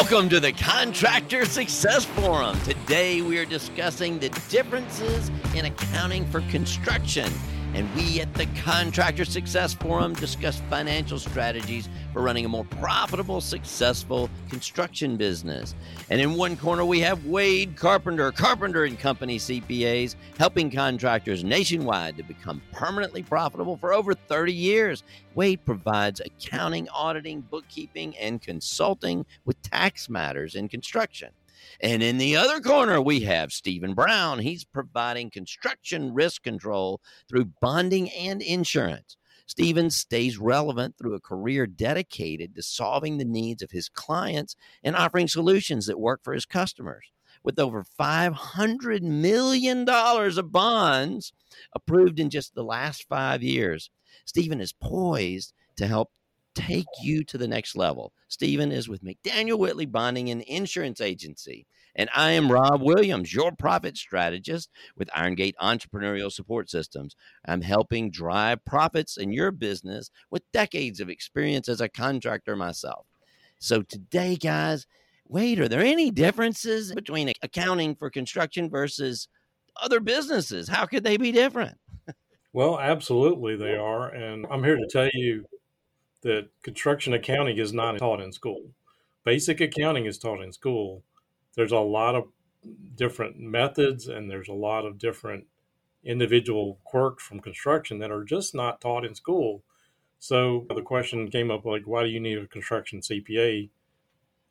Welcome to the Contractor Success Forum. Today we are discussing the differences in accounting for construction. And we at the Contractor Success Forum discuss financial strategies for running a more profitable, successful construction business. And in one corner, we have Wade Carpenter, Carpenter and Company CPAs, helping contractors nationwide to become permanently profitable for over 30 years. Wade provides accounting, auditing, bookkeeping, and consulting with tax matters in construction. And in the other corner, we have Stephen Brown. He's providing construction risk control through bonding and insurance. Stephen stays relevant through a career dedicated to solving the needs of his clients and offering solutions that work for his customers. With over $500 million of bonds approved in just the last five years, Stephen is poised to help take you to the next level. Stephen is with McDaniel Whitley Bonding and Insurance Agency. And I am Rob Williams, your profit strategist with Irongate Entrepreneurial Support Systems. I'm helping drive profits in your business with decades of experience as a contractor myself. So today, guys, wait, are there any differences between accounting for construction versus other businesses? How could they be different? Well, absolutely they are. And I'm here to tell you that construction accounting is not taught in school. Basic accounting is taught in school. There's a lot of different methods and there's a lot of different individual quirks from construction that are just not taught in school. So the question came up like, why do you need a construction CPA?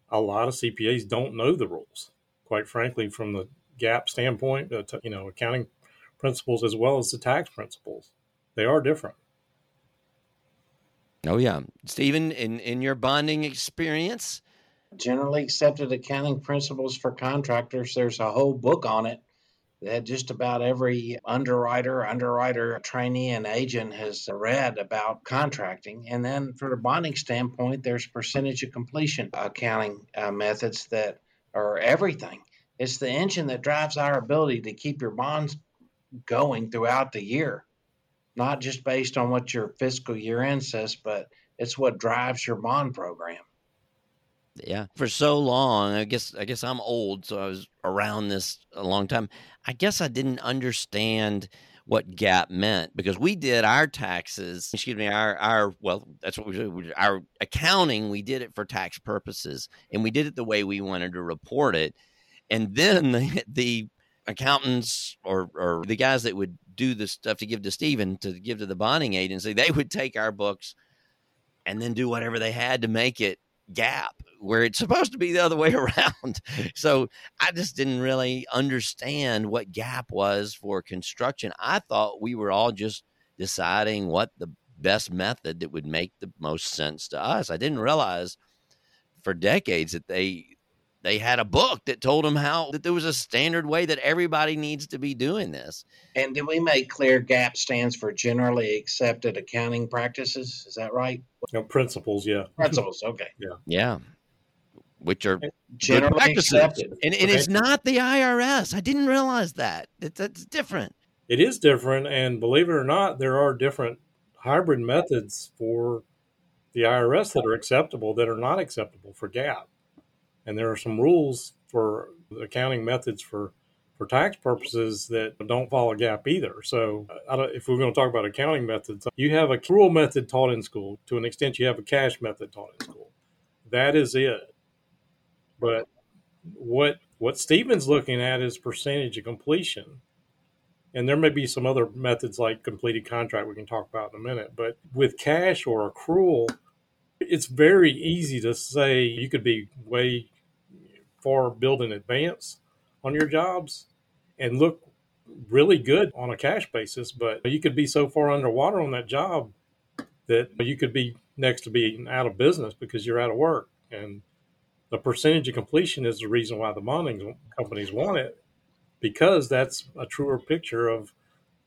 A lot of CPAs don't know the rules, quite frankly, from the GAAP standpoint, uh, you know, accounting principles as well as the tax principles. They are different. Oh yeah, Stephen, in in your bonding experience, generally accepted accounting principles for contractors. There's a whole book on it that just about every underwriter, underwriter trainee, and agent has read about contracting. And then, for the bonding standpoint, there's percentage of completion accounting uh, methods that are everything. It's the engine that drives our ability to keep your bonds going throughout the year not just based on what your fiscal year end says, but it's what drives your bond program. Yeah, for so long, I guess I guess I'm old, so I was around this a long time. I guess I didn't understand what GAAP meant because we did our taxes, excuse me, our our well, that's what we did. Our accounting, we did it for tax purposes, and we did it the way we wanted to report it. And then the, the accountants or or the guys that would do the stuff to give to Stephen to give to the bonding agency, they would take our books and then do whatever they had to make it GAAP where it's supposed to be the other way around. So I just didn't really understand what GAAP was for construction. I thought we were all just deciding what the best method that would make the most sense to us. I didn't realize for decades that they they had a book that told them how that there was a standard way that everybody needs to be doing this. And did we make clear GAAP stands for generally accepted accounting practices? Is that right? You know, principles, yeah. Principles, okay. Yeah. Yeah. Which are generally accepted. And, and okay. it's not the IRS. I didn't realize that. It, that's different. It is different. And believe it or not, there are different hybrid methods for the IRS that are acceptable that are not acceptable for GAAP and there are some rules for accounting methods for for tax purposes that don't follow GAAP either. So, if we're going to talk about accounting methods, you have a accrual method taught in school. To an extent, you have a cash method taught in school. That is it. But what what Stephen's looking at is percentage of completion. And there may be some other methods like completed contract we can talk about in a minute. But with cash or accrual, it's very easy to say you could be way far build in advance on your jobs and look really good on a cash basis, but you could be so far underwater on that job that you could be next to being out of business because you're out of work. And the percentage of completion is the reason why the bonding companies want it because that's a truer picture of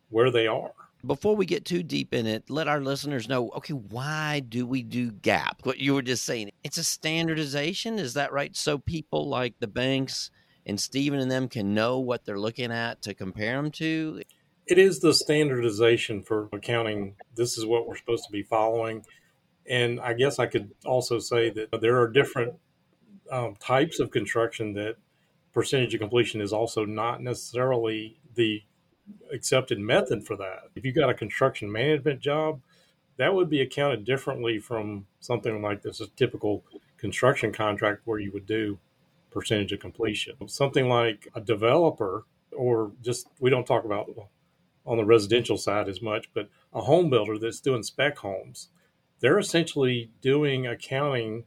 where they are before we get too deep in it, let our listeners know okay, why do we do GAAP? What you were just saying, it's a standardization. Is that right? So people like the banks and Stephen and them can know what they're looking at to compare them to? It is the standardization for accounting. This is what we're supposed to be following. And I guess I could also say that there are different um, types of construction that percentage of completion is also not necessarily the accepted method for that. If you got a construction management job, that would be accounted differently from something like this, a typical construction contract where you would do percentage of completion. Something like a developer, or just we don't talk about on the residential side as much, but a home builder that's doing spec homes, they're essentially doing accounting,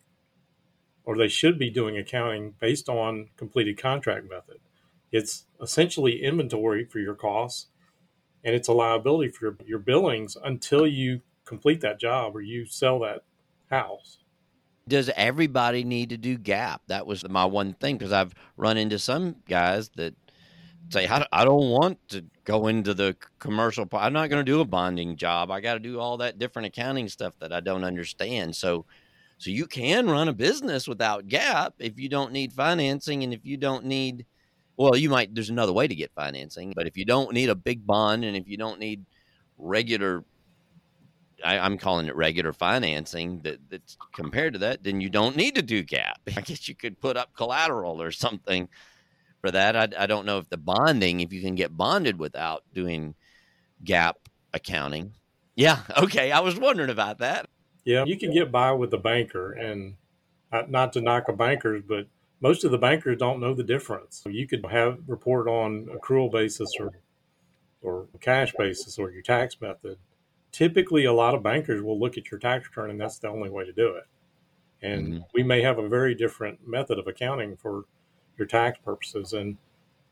or they should be doing accounting based on completed contract method. It's essentially inventory for your costs, and it's a liability for your, your billings until you complete that job or you sell that house. Does everybody need to do GAAP? That was my one thing because I've run into some guys that say, I don't want to go into the commercial. I'm not going to do a bonding job. I got to do all that different accounting stuff that I don't understand. So, so you can run a business without GAAP if you don't need financing and if you don't need, well, you might, there's another way to get financing, but if you don't need a big bond and if you don't need regular I, am calling it regular financing that that's compared to that, then you don't need to do GAAP. I guess you could put up collateral or something for that. I, I don't know if the bonding, if you can get bonded without doing GAAP accounting. Yeah, okay. I was wondering about that. Yeah, you can get by with a banker, and uh, not to knock a bankers, but most of the bankers don't know the difference. You could have report on accrual basis or or cash basis or your tax method typically a lot of bankers will look at your tax return and that's the only way to do it. And mm-hmm. we may have a very different method of accounting for your tax purposes. And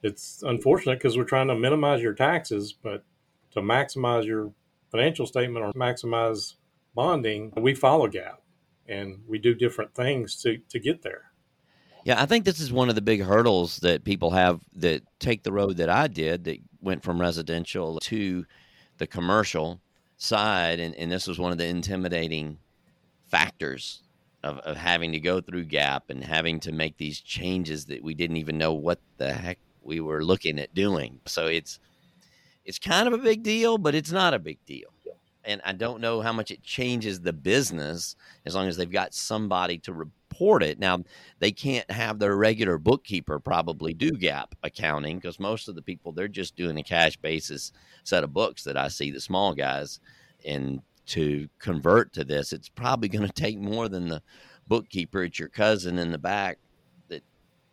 it's unfortunate because we're trying to minimize your taxes, but to maximize your financial statement or maximize bonding, we follow GAAP and we do different things to, to get there. Yeah, I think this is one of the big hurdles that people have that take the road that I did that went from residential to the commercial side, and, and this was one of the intimidating factors of, of having to go through GAAP and having to make these changes that we didn't even know what the heck we were looking at doing. So it's it's kind of a big deal, but it's not a big deal. And I don't know how much it changes the business as long as they've got somebody to report it. Now, they can't have their regular bookkeeper probably do GAAP accounting because most of the people, they're just doing a cash basis set of books that I see, the small guys. And to convert to this, it's probably going to take more than the bookkeeper. It's your cousin in the back that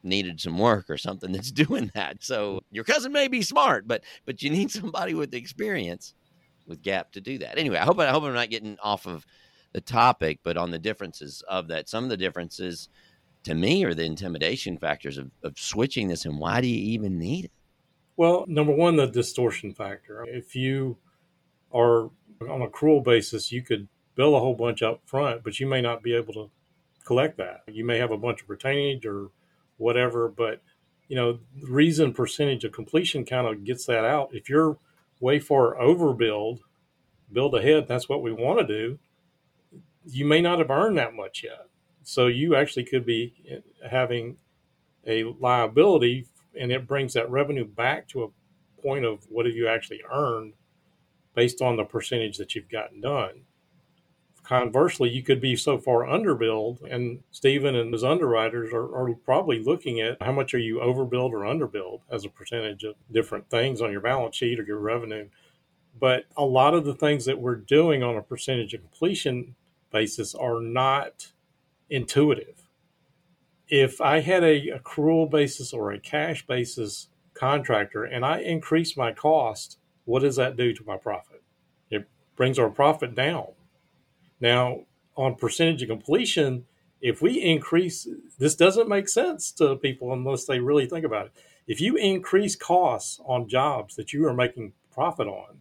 needed some work or something that's doing that. So your cousin may be smart, but but you need somebody with experience with GAAP to do that. Anyway, I hope I hope I'm not getting off of the topic, but on the differences of that. Some of the differences to me are the intimidation factors of, of switching this and why do you even need it? Well, number one, the distortion factor. If you are on a accrual basis, you could bill a whole bunch up front, but you may not be able to collect that. You may have a bunch of retainage or whatever, but you know, the reason percentage of completion kind of gets that out. If you're way far overbilled, build ahead, that's what we want to do you may not have earned that much yet. So you actually could be having a liability, and it brings that revenue back to a point of what have you actually earned based on the percentage that you've gotten done. Conversely, you could be so far underbilled, and Stephen and his underwriters are, are probably looking at how much are you overbilled or underbilled as a percentage of different things on your balance sheet or your revenue. But a lot of the things that we're doing on a percentage of completion basis are not intuitive. If I had a accrual basis or a cash basis contractor and I increase my cost, what does that do to my profit? It brings our profit down. Now, on percentage of completion, if we increase, this doesn't make sense to people unless they really think about it. If you increase costs on jobs that you are making profit on,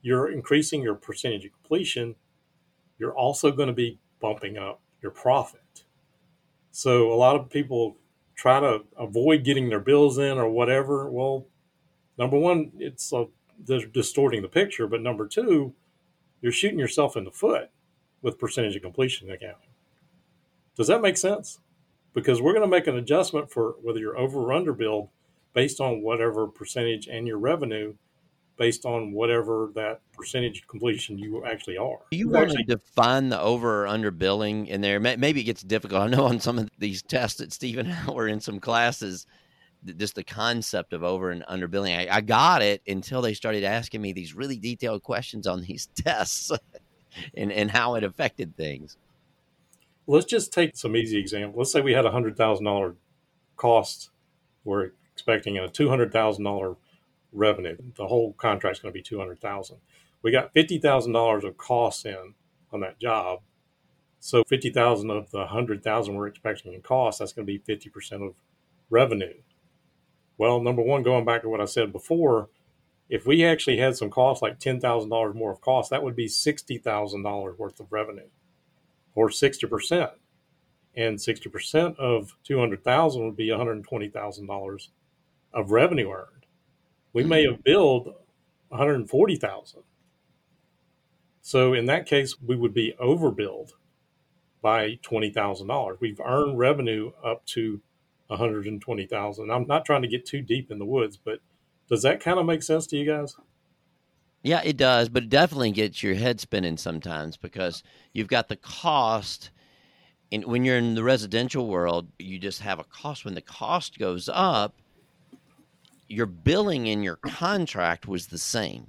you're increasing your percentage of completion you're also going to be bumping up your profit. So a lot of people try to avoid getting their bills in or whatever. Well, number one, it's a, they're distorting the picture, but number two, you're shooting yourself in the foot with percentage of completion accounting. Does that make sense? Because we're going to make an adjustment for whether you're over or under billed based on whatever percentage and your revenue based on whatever that percentage completion you actually are. Do you, want to define the over or under billing in there? Maybe it gets difficult. I know on some of these tests that Stephen and I were in some classes, just the concept of over and under billing. I, I got it until they started asking me these really detailed questions on these tests and, and how it affected things. Let's just take some easy examples. Let's say we had a hundred thousand dollar cost. We're expecting a two hundred thousand dollar revenue. The whole contract's going to be two hundred thousand. We got fifty thousand dollars of costs in on that job. So fifty thousand of the hundred thousand we're expecting in cost, that's going to be fifty percent of revenue. Well, number one, going back to what I said before, if we actually had some costs like ten thousand dollars more of cost, that would be sixty thousand dollars worth of revenue, or sixty percent. And sixty percent of two hundred thousand would be one hundred twenty thousand dollars of revenue earned we may have billed 140,000. So in that case, we would be overbilled by $20,000. We've earned revenue up to 120,000. I'm not trying to get too deep in the woods, but does that kind of make sense to you guys? Yeah, it does, but it definitely gets your head spinning sometimes because you've got the cost and when you're in the residential world, you just have a cost. When the cost goes up, your billing in your contract was the same.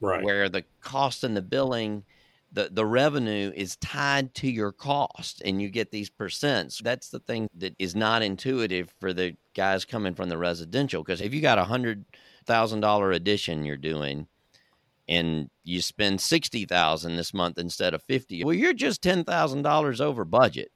Right. Where the cost and the billing, the, the revenue is tied to your cost and you get these percents. That's the thing that is not intuitive for the guys coming from the residential. Because if you got a hundred thousand dollar addition you're doing and you spend sixty thousand this month instead of fifty, well, you're just ten thousand dollars over budget.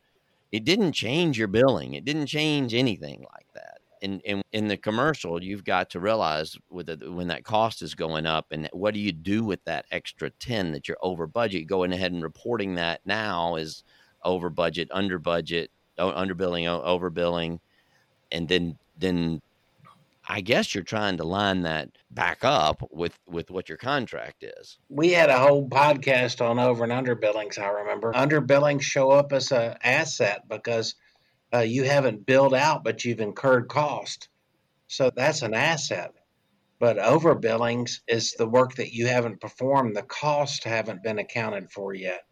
It didn't change your billing. It didn't change anything like that in, in in the commercial, you've got to realize with the, when that cost is going up, and what do you do with that extra ten that you're over budget? Going ahead and reporting that now is over budget, under budget, under billing, over billing, and then then I guess you're trying to line that back up with with what your contract is. We had a whole podcast on over and under billings. I remember under billings show up as an asset because uh, you haven't billed out, but you've incurred cost. So that's an asset. But overbillings is the work that you haven't performed. The costs haven't been accounted for yet.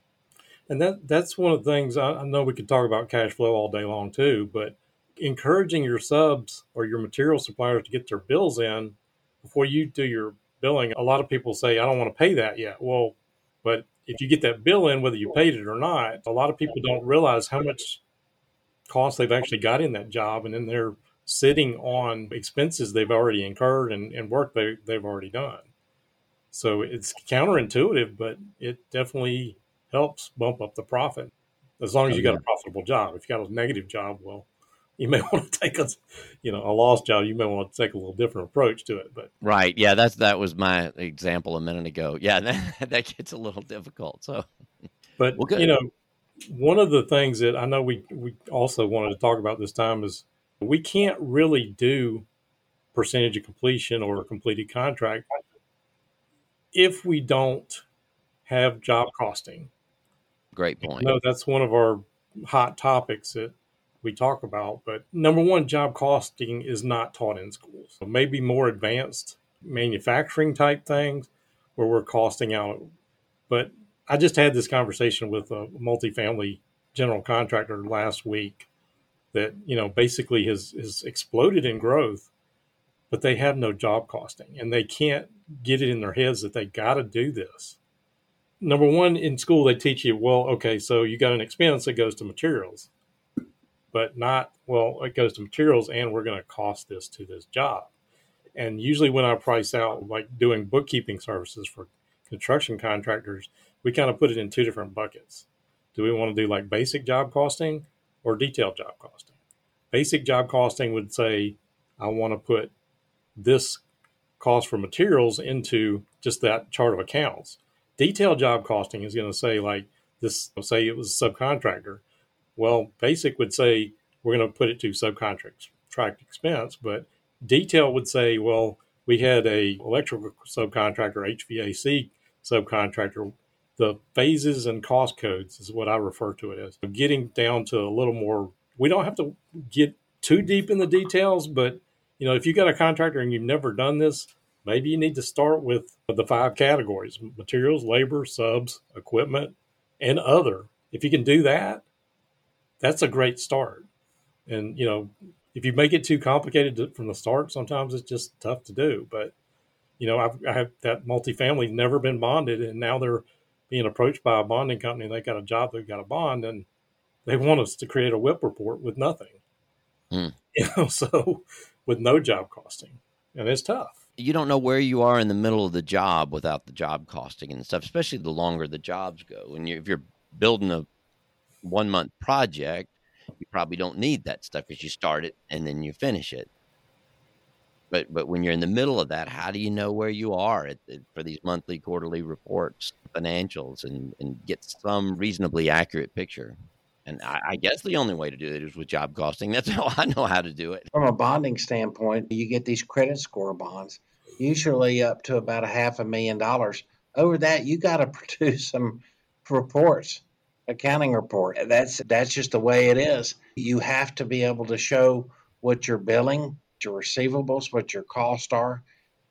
And that that's one of the things I, I know we could talk about cash flow all day long too, but encouraging your subs or your material suppliers to get their bills in before you do your billing. A lot of people say, I don't want to pay that yet. Well, but if you get that bill in, whether you paid it or not, a lot of people don't realize how much cost they've actually got in that job, and then they're sitting on expenses they've already incurred and, and work they, they've already done. So it's counterintuitive, but it definitely helps bump up the profit as long as you oh, got a profitable job. If you got a negative job, well, you may want to take a, you know, a lost job. You may want to take a little different approach to it. But right, yeah, that's that was my example a minute ago. Yeah, that, that gets a little difficult. So, but well, you know, one of the things that I know we, we also wanted to talk about this time is we can't really do percentage of completion or a completed contract if we don't have job costing. Great point. No, that's one of our hot topics that we talk about. But number one, job costing is not taught in schools. So maybe more advanced manufacturing type things where we're costing out. But I just had this conversation with a multifamily general contractor last week that you know basically has has exploded in growth, but they have no job costing and they can't get it in their heads that they got to do this. Number one, in school they teach you well, okay, so you got an expense that goes to materials, but not well, it goes to materials and we're going to cost this to this job. And usually when I price out like doing bookkeeping services for construction contractors, we kind of put it in two different buckets. Do we want to do like basic job costing or detailed job costing? Basic job costing would say, I want to put this cost for materials into just that chart of accounts. Detailed job costing is going to say, like, this, say it was a subcontractor. Well, basic would say, we're going to put it to subcontract expense, but detail would say, well, we had a electrical subcontractor, HVAC subcontractor the phases and cost codes is what I refer to it as. Getting down to a little more, we don't have to get too deep in the details, but you know, if you got a contractor and you've never done this, maybe you need to start with the five categories materials, labor, subs, equipment, and other. If you can do that, that's a great start. And, you know, if you make it too complicated from the start, sometimes it's just tough to do. But, you know, I've, I have that multifamily never been bonded, and now they're being approached by a bonding company. They got a job, they've got a bond, and they want us to create a WIP report with nothing. Mm. You know, so with no job costing, and it's tough. You don't know where you are in the middle of the job without the job costing and stuff. Especially the longer the jobs go, and you, if you're building a one month project, you probably don't need that stuff because you start it and then you finish it. But but when you're in the middle of that, how do you know where you are at, at, for these monthly, quarterly reports, financials, and and get some reasonably accurate picture? And I, I, guess the only way to do it is with job costing. That's how I know how to do it. From a bonding standpoint, you get these credit score bonds, usually up to about a half a million dollars. Over that, you got to produce some reports, accounting report. That's that's just the way it is. You have to be able to show what you're billing, your receivables, what your costs are,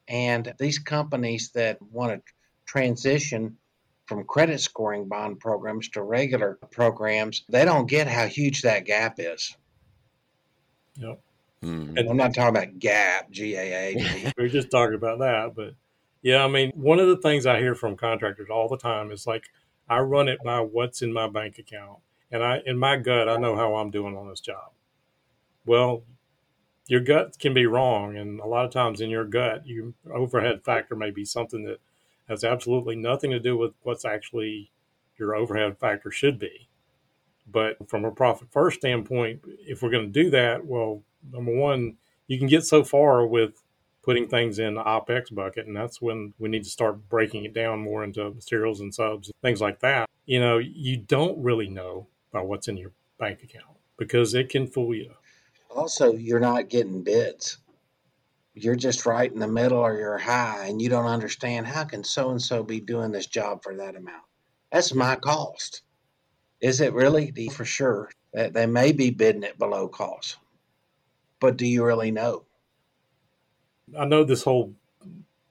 and these companies that want to transition from credit scoring bond programs to regular programs, they don't get how huge that gap is. Yep. Mm. And I'm not talking about GAAP, G A A. We're just talking about that. But yeah, I mean, one of the things I hear from contractors all the time is like, I run it by what's in my bank account. And I, in my gut, I know how I'm doing on this job. Well, your gut can be wrong. And a lot of times in your gut, your overhead factor may be something that has absolutely nothing to do with what's actually your overhead factor should be. But from a profit first standpoint, if we're going to do that, well, number one, you can get so far with putting things in the OPEX bucket, and that's when we need to start breaking it down more into materials and subs, things like that. You know, you don't really know about what's in your bank account because it can fool you. Also, you're not getting bids. You're just right in the middle or you're high and you don't understand how can so and so be doing this job for that amount. That's my cost. Is it really? For sure. That they may be bidding it below cost. But do you really know? I know this whole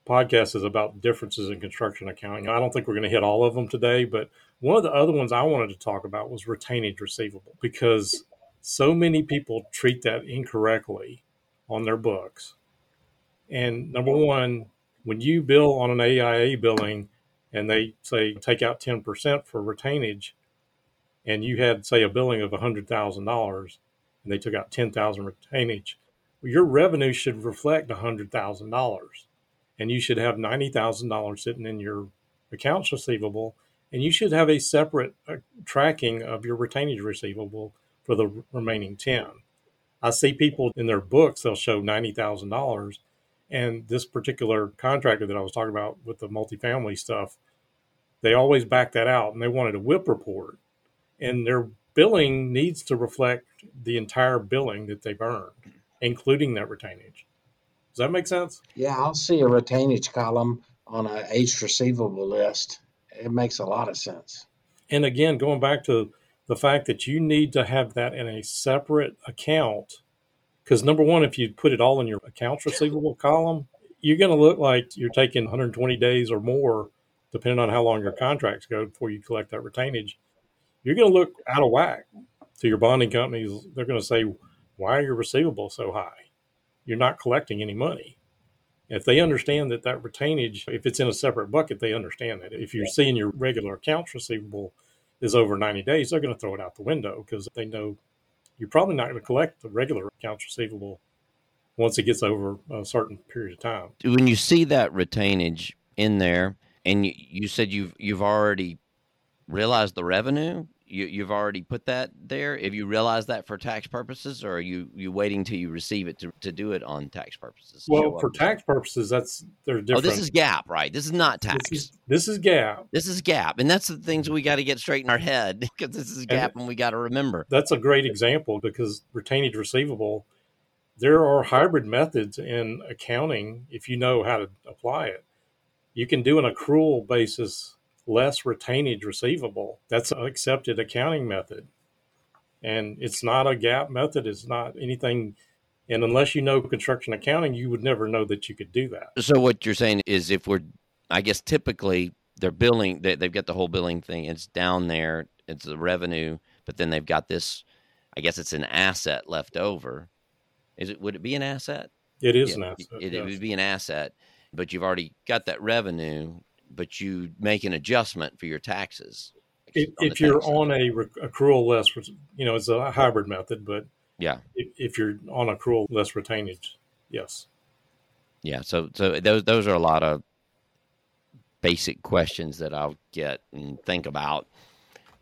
podcast is about differences in construction accounting. I don't think we're going to hit all of them today but one of the other ones i wanted to talk about was retainage receivable because so many people treat that incorrectly on their books. And number one, when you bill on an AIA billing and they say take out 10% for retainage, and you had, say, a billing of $100,000 and they took out 10,000 retainage, well, your revenue should reflect $100,000 and you should have $90,000 sitting in your accounts receivable and you should have a separate uh, tracking of your retainage receivable for the remaining 10. I see people in their books, they'll show $90,000 and this particular contractor that I was talking about with the multifamily stuff, they always back that out and they wanted a WIP report. And their billing needs to reflect the entire billing that they've earned, including that retainage. Does that make sense? Yeah, I'll see a retainage column on an aged receivable list. It makes a lot of sense. And again, going back to the fact that you need to have that in a separate account because number one, if you put it all in your accounts receivable column, you're going to look like you're taking 120 days or more, depending on how long your contracts go before you collect that retainage. You're going to look out of whack to your bonding companies. They're going to say, "Why are your receivables so high? You're not collecting any money." If they understand that that retainage, if it's in a separate bucket, they understand that. If you're seeing your regular accounts receivable is over 90 days, they're going to throw it out the window because they know you're probably not going to collect the regular accounts receivable once it gets over a certain period of time. When you see that retainage in there, and you, you said you've you've already realized the revenue, you, you've already put that there. Have you realized that for tax purposes, or are you you waiting till you receive it to, to do it on tax purposes? Well, for uh, tax purposes, that's they're different. Oh, this is GAAP, right? This is not tax. This is, this is GAAP. This is GAAP, and that's the things we got to get straight in our head because this is GAAP, and, and we got to remember. That's a great example because retainage receivable. There are hybrid methods in accounting if you know how to apply it. You can do an accrual basis less retainage receivable. That's an accepted accounting method. And it's not a GAAP method. It's not anything And unless you know construction accounting, you would never know that you could do that. So what you're saying is, if we're, I guess typically they're billing, they, they've got the whole billing thing. It's down there. It's the revenue, but then they've got this. I guess it's an asset left over. Is it? Would it be an asset? It is yeah, an asset. It, yes. it would be an asset, but you've already got that revenue, but you make an adjustment for your taxes. If, if you're on a accrual less, you know, it's a hybrid method, but yeah, if, if you're on accrual less retainage, yes. Yeah. So, so those those are a lot of basic questions that I'll get and think about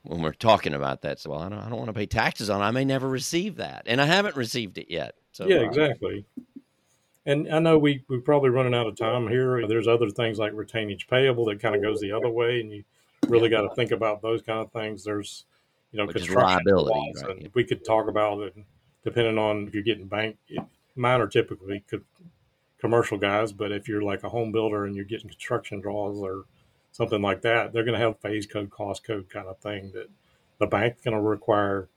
when we're talking about that. So, well, I don't, I don't want to pay taxes on. It. I may never receive that, and I haven't received it yet. So, yeah, uh, exactly. And I know we we're probably running out of time here. There's other things like retainage payable that kind of goes the other way, and you really got to think about those kind of things. There's you know Which construction liability, right? and we could talk about it depending on if you're getting bank. Mine are typically could, commercial guys, but if you're like a home builder and you're getting construction draws or something like that, they're going to have phase code, cost code kind of thing that the bank's going to require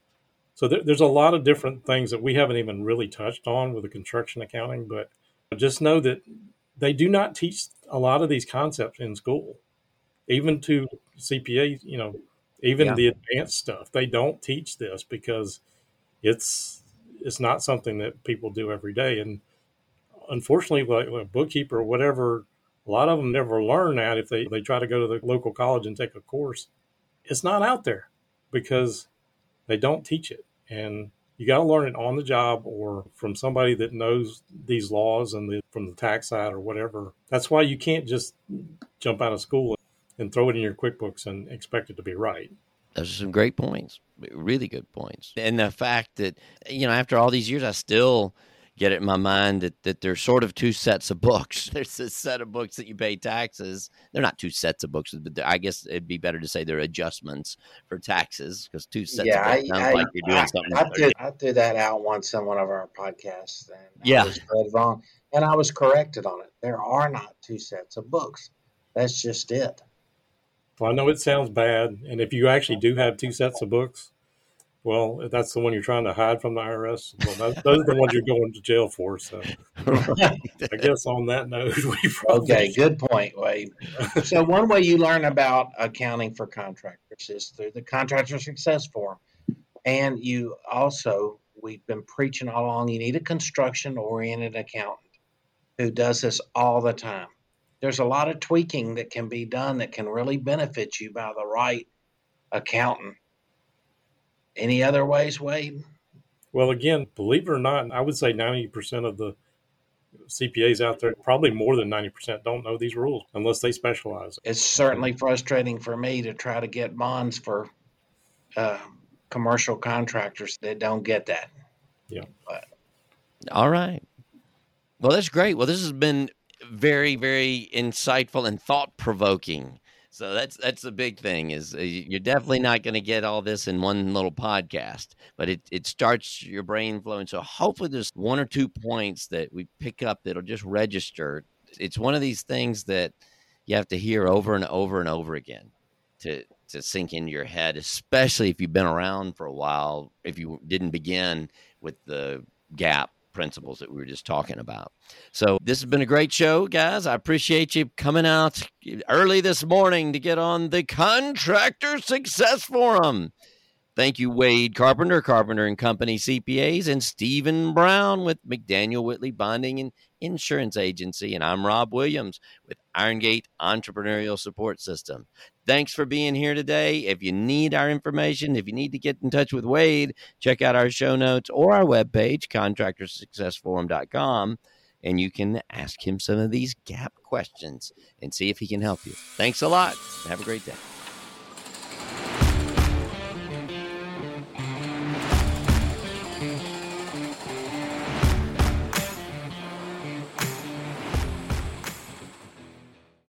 so there, there's a lot of different things that we haven't even really touched on with the construction accounting, but just know that they do not teach a lot of these concepts in school, even to CPA, you know, even yeah. the advanced stuff. They don't teach this because it's it's not something that people do every day. And unfortunately, like a bookkeeper or whatever, a lot of them never learn that if they, they try to go to the local college and take a course. It's not out there because they don't teach it. And you got to learn it on the job or from somebody that knows these laws and the, from the tax side or whatever. That's why you can't just jump out of school and throw it in your QuickBooks and expect it to be right. Those are some great points, really good points. And the fact that, you know, after all these years, I still get it in my mind that, that there's sort of two sets of books. There's a set of books that you pay taxes. They're not two sets of books, but I guess it'd be better to say they're adjustments for taxes because two sets yeah, of books I, sounds I, like you're doing I, something. I threw, I threw, that out once in one of our podcasts. And yeah. I was wrong. And I was corrected on it. There are not two sets of books. That's just it. Well, I know it sounds bad. And if you actually do have two sets of books, well, if that's the one you're trying to hide from the IRS, well, that, those are the ones you're going to jail for. So, right. I guess on that note, we okay. Good point, Wade. so, one way you learn about accounting for contractors is through the Contractor Success Forum, and you also we've been preaching all along. You need a construction-oriented accountant who does this all the time. There's a lot of tweaking that can be done that can really benefit you by the right accountant any other ways, Wade? Well, again, believe it or not, I would say 90% of the CPAs out there, probably more than 90%, don't know these rules unless they specialize. It's certainly frustrating for me to try to get bonds for uh, commercial contractors that don't get that. Yeah. But. All right. Well, that's great. Well, this has been very, very insightful and thought provoking. So that's that's the big thing is uh, you're definitely not going to get all this in one little podcast, but it it starts your brain flowing. So hopefully there's one or two points that we pick up that'll just register. It's one of these things that you have to hear over and over and over again to to sink into your head, especially if you've been around for a while. If you didn't begin with the GAAP principles that we were just talking about. So this has been a great show, guys. I appreciate you coming out early this morning to get on the Contractor Success Forum. Thank you, Wade Carpenter, Carpenter and Company CPAs, and Stephen Brown with McDaniel Whitley Bonding and Insurance Agency. And I'm Rob Williams with Irongate Entrepreneurial Support System. Thanks for being here today. If you need our information, if you need to get in touch with Wade, check out our show notes or our webpage, contractorsuccessforum.com, and you can ask him some of these GAAP questions and see if he can help you. Thanks a lot. Have a great day.